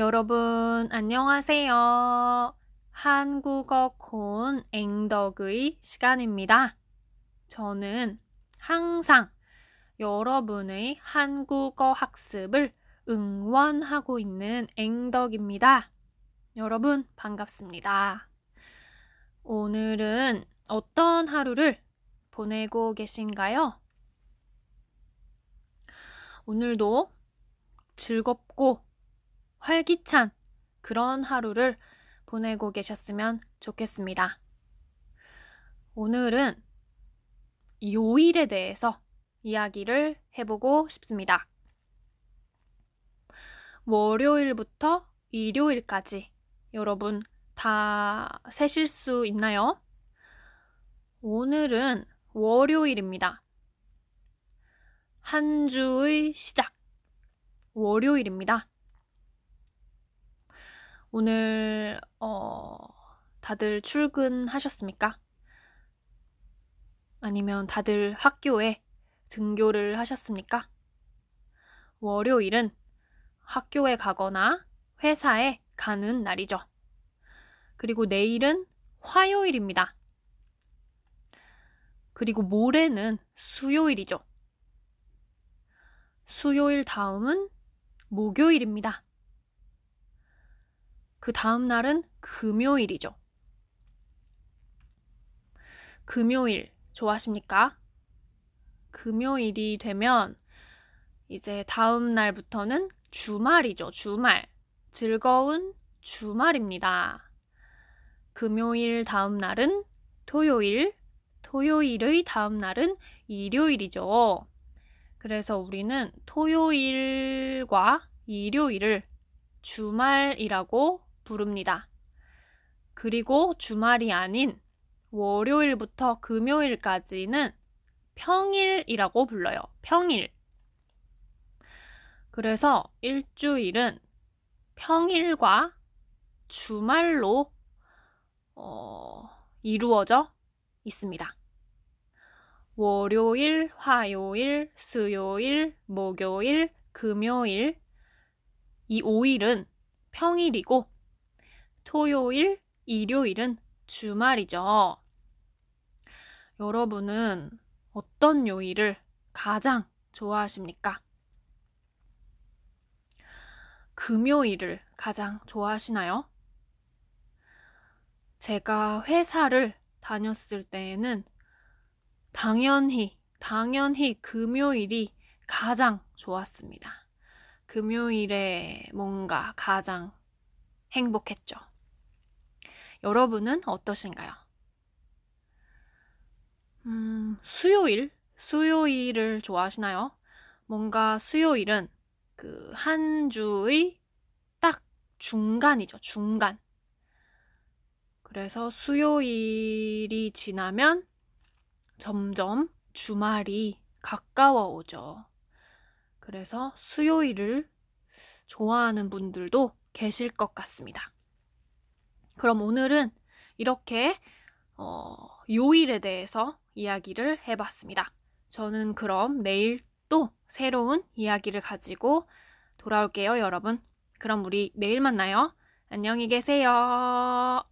여러분, 안녕하세요. 한국어 콘 앵덕의 시간입니다. 저는 항상 여러분의 한국어 학습을 응원하고 있는 앵덕입니다. 여러분, 반갑습니다. 오늘은 어떤 하루를 보내고 계신가요? 오늘도 즐겁고 활기찬 그런 하루를 보내고 계셨으면 좋겠습니다. 오늘은 요일에 대해서 이야기를 해보고 싶습니다. 월요일부터 일요일까지 여러분 다 세실 수 있나요? 오늘은 월요일입니다. 한 주의 시작. 월요일입니다. 오늘, 어, 다들 출근하셨습니까? 아니면 다들 학교에 등교를 하셨습니까? 월요일은 학교에 가거나 회사에 가는 날이죠. 그리고 내일은 화요일입니다. 그리고 모레는 수요일이죠. 수요일 다음은 목요일입니다. 그 다음 날은 금요일이죠. 금요일 좋아하십니까? 금요일이 되면 이제 다음 날부터는 주말이죠. 주말. 즐거운 주말입니다. 금요일 다음 날은 토요일, 토요일의 다음 날은 일요일이죠. 그래서 우리는 토요일과 일요일을 주말이라고 부릅니다. 그리고 주말이 아닌 월요일부터 금요일까지는 평일이라고 불러요. 평일. 그래서 일주일은 평일과 주말로 어, 이루어져 있습니다. 월요일, 화요일, 수요일, 목요일, 금요일 이 5일은 평일이고 토요일, 일요일은 주말이죠. 여러분은 어떤 요일을 가장 좋아하십니까? 금요일을 가장 좋아하시나요? 제가 회사를 다녔을 때에는 당연히, 당연히 금요일이 가장 좋았습니다. 금요일에 뭔가 가장 행복했죠. 여러분은 어떠신가요? 음, 수요일? 수요일을 좋아하시나요? 뭔가 수요일은 그 한 주의 딱 중간이죠. 중간. 그래서 수요일이 지나면 점점 주말이 가까워 오죠. 그래서 수요일을 좋아하는 분들도 계실 것 같습니다. 그럼 오늘은 이렇게 어, 요일에 대해서 이야기를 해봤습니다. 저는 그럼 내일 또 새로운 이야기를 가지고 돌아올게요, 여러분. 그럼 우리 내일 만나요. 안녕히 계세요.